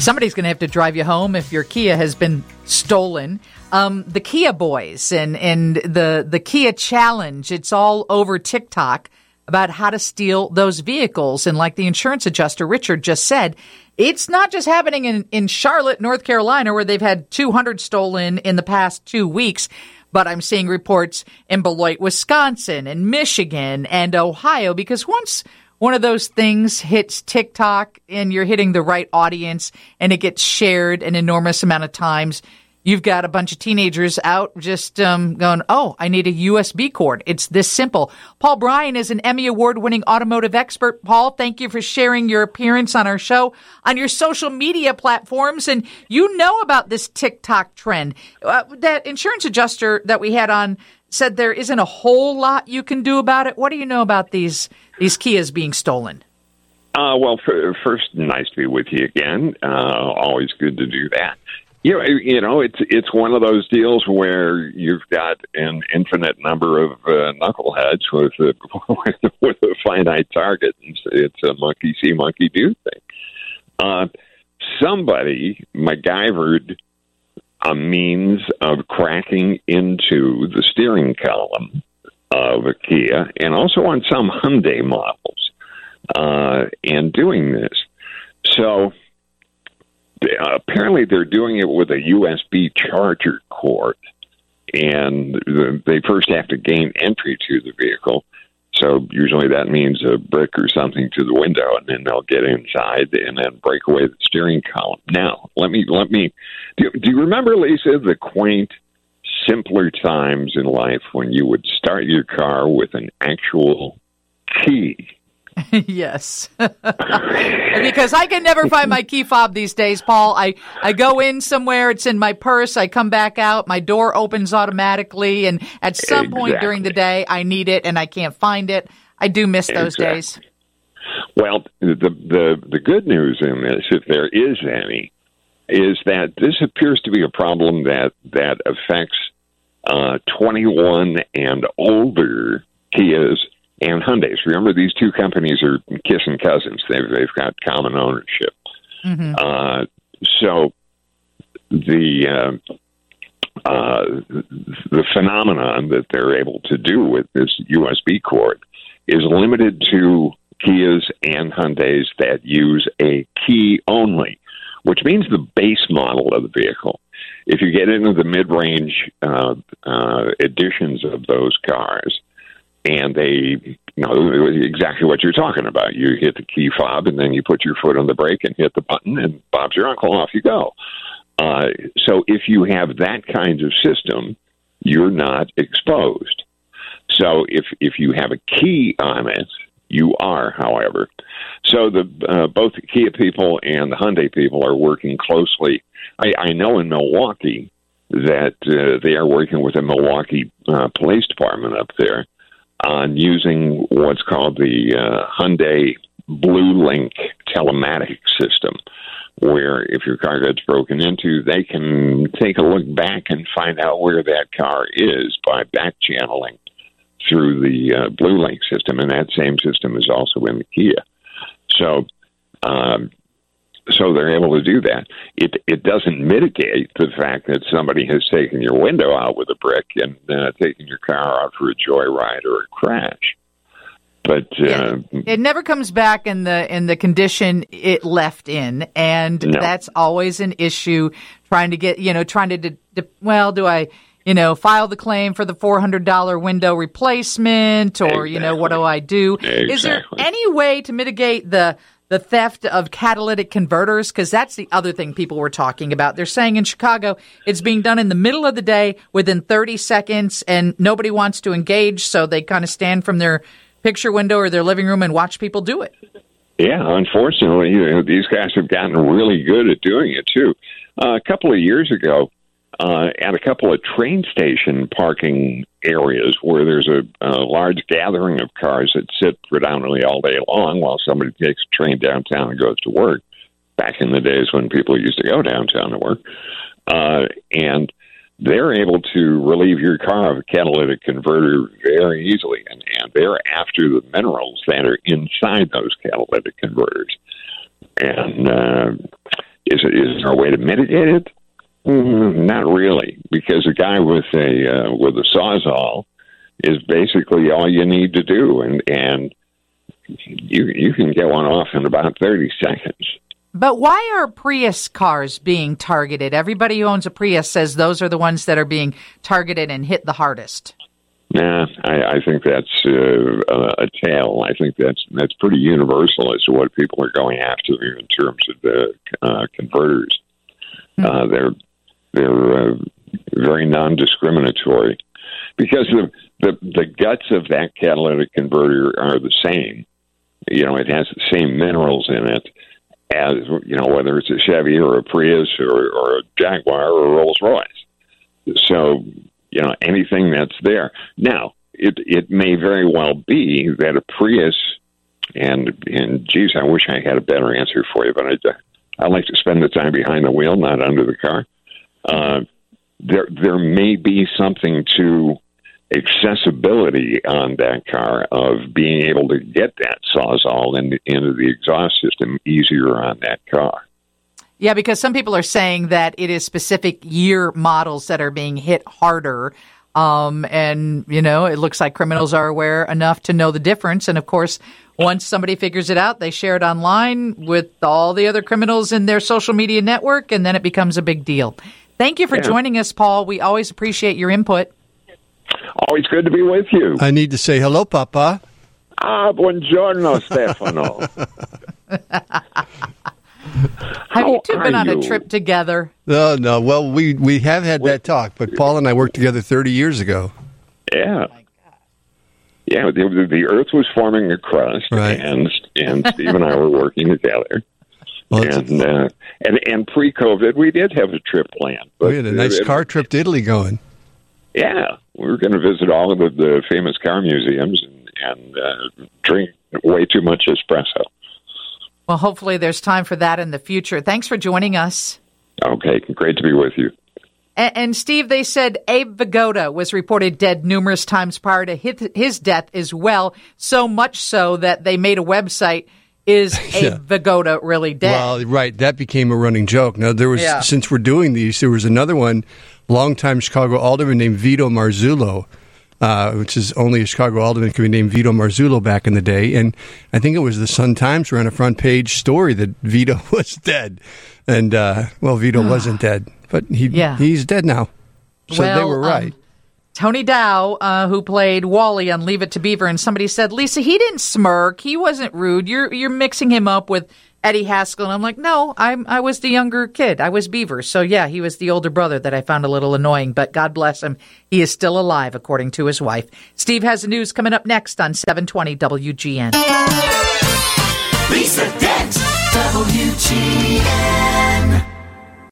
Somebody's going to have to drive you home if your Kia has been stolen. Um, the Kia Boys and and the the Kia Challenge. It's all over TikTok about how to steal those vehicles. And like the insurance adjuster Richard just said, it's not just happening in in Charlotte, North Carolina, where they've had 200 stolen in the past two weeks. But I'm seeing reports in Beloit, Wisconsin, and Michigan, and Ohio. Because once one of those things hits TikTok and you're hitting the right audience and it gets shared an enormous amount of times, you've got a bunch of teenagers out just um, going, oh, I need a USB cord. It's this simple. Paul Brian is an Emmy Award winning automotive expert. Paul, thank you for sharing your appearance on our show on your social media platforms. And you know about this TikTok trend. Uh, that insurance adjuster that we had on said there isn't a whole lot you can do about it. What do you know about these these Kias being stolen? Uh, well, for, first, nice to be with you again. Uh, always good to do that. You know, you know, it's it's one of those deals where you've got an infinite number of uh, knuckleheads with a with a finite target. It's a monkey see, monkey do thing. Uh, somebody MacGyvered a means of cracking into the steering column of a Kia and also on some Hyundai models uh, and doing this. So uh, apparently they're doing it with a USB charger cord, and they first have to gain entry to the vehicle. So usually that means a brick or something to the window, and then they'll get inside and then break away the steering column. Now, let me let me. Do, do you remember, Lisa, the quaint, simpler times in life when you would start your car with an actual key? yes. because I can never find my key fob these days, Paul. I, I go in somewhere, it's in my purse, I come back out, my door opens automatically, and at some exactly. point during the day, I need it and I can't find it. I do miss those exactly. days. Well, the, the, the good news in this, if there is any, is that this appears to be a problem that, that affects uh, 21 and older Kias and Hyundai's. Remember, these two companies are kissing cousins. They've they've got common ownership. Mm-hmm. Uh, so the uh, uh, the phenomenon that they're able to do with this USB cord is limited to Kias and Hyundai's that use a key only, which means the base model of the vehicle. If you get into the mid-range uh, uh, editions of those cars, and they you know exactly what you're talking about. You hit the key fob, and then you put your foot on the brake and hit the button, and Bob's your uncle. Off you go. Uh, so if you have that kind of system, you're not exposed. So if if you have a key on it, you are, however. So the uh, both the Kia people and the Hyundai people are working closely. I, I know in Milwaukee that uh, they are working with the Milwaukee uh, Police Department up there on using what's called the uh, Hyundai Blue Link telematic system, where if your car gets broken into, they can take a look back and find out where that car is by back channeling through the uh, Blue Link system, and that same system is also in the Kia. So um, so they're able to do that. It it doesn't mitigate the fact that somebody has taken your window out with a brick and uh, taken your car out for a joyride or a crash. But uh, yeah, it never comes back in the in the condition it left in, and no. that's always an issue. Trying to get you know trying to well, do I you know, file the claim for the $400 window replacement or, exactly. you know, what do I do? Exactly. Is there any way to mitigate the the theft of catalytic converters because that's the other thing people were talking about. They're saying in Chicago it's being done in the middle of the day within 30 seconds and nobody wants to engage so they kind of stand from their picture window or their living room and watch people do it. Yeah, unfortunately, you know, these guys have gotten really good at doing it too. Uh, a couple of years ago, uh, at a couple of train station parking areas where there's a, a large gathering of cars that sit predominantly all day long while somebody takes a train downtown and goes to work. Back in the days when people used to go downtown to work, uh, and they're able to relieve your car of a catalytic converter very easily, and, and they're after the minerals that are inside those catalytic converters. And uh, Is, is there a way to mitigate it? Mm, not really, because a guy with a uh, with a sawzall is basically all you need to do, and and you you can get one off in about thirty seconds. But why are Prius cars being targeted? Everybody who owns a Prius says those are the ones that are being targeted and hit the hardest. Nah, I, I think that's uh, a tale. I think that's that's pretty universal as to what people are going after in terms of the uh, converters. Mm-hmm. Uh, they're they're uh, very non-discriminatory because the, the the guts of that catalytic converter are the same. You know, it has the same minerals in it as you know whether it's a Chevy or a Prius or, or a Jaguar or a Rolls Royce. So you know anything that's there. Now it it may very well be that a Prius and and geez, I wish I had a better answer for you, but I I like to spend the time behind the wheel, not under the car. Uh, there there may be something to accessibility on that car of being able to get that sawzall in, into the exhaust system easier on that car. Yeah, because some people are saying that it is specific year models that are being hit harder. Um, and, you know, it looks like criminals are aware enough to know the difference. And of course, once somebody figures it out, they share it online with all the other criminals in their social media network, and then it becomes a big deal. Thank you for yeah. joining us, Paul. We always appreciate your input. Always good to be with you. I need to say hello, Papa. Ah, buongiorno, Stefano. Have you two been on you? a trip together? No, no. Well, we we have had that talk, but Paul and I worked together 30 years ago. Yeah. Yeah, the, the Earth was forming a crust, right. and and Steve and I were working together. Well, and, uh, and and pre-COVID, we did have a trip planned. But we had a nice it, car trip to Italy going. Yeah, we were going to visit all of the, the famous car museums and, and uh, drink way too much espresso. Well, hopefully there's time for that in the future. Thanks for joining us. Okay, great to be with you. And, and Steve, they said Abe Vigoda was reported dead numerous times prior to his, his death as well, so much so that they made a website is a yeah. Vigoda really dead? Well, right. That became a running joke. Now, there was, yeah. since we're doing these, there was another one, longtime Chicago alderman named Vito Marzullo, uh, which is only a Chicago alderman could be named Vito Marzullo back in the day. And I think it was the Sun Times ran a front page story that Vito was dead. And, uh, well, Vito wasn't dead, but he yeah. he's dead now. So well, they were um, right. Um, Tony Dow, uh, who played Wally on Leave It to Beaver, and somebody said, Lisa, he didn't smirk. He wasn't rude. You're you're mixing him up with Eddie Haskell. And I'm like, no, I'm I was the younger kid. I was Beaver. So yeah, he was the older brother that I found a little annoying, but God bless him. He is still alive, according to his wife. Steve has the news coming up next on 720 WGN. Lisa Dent, WGN.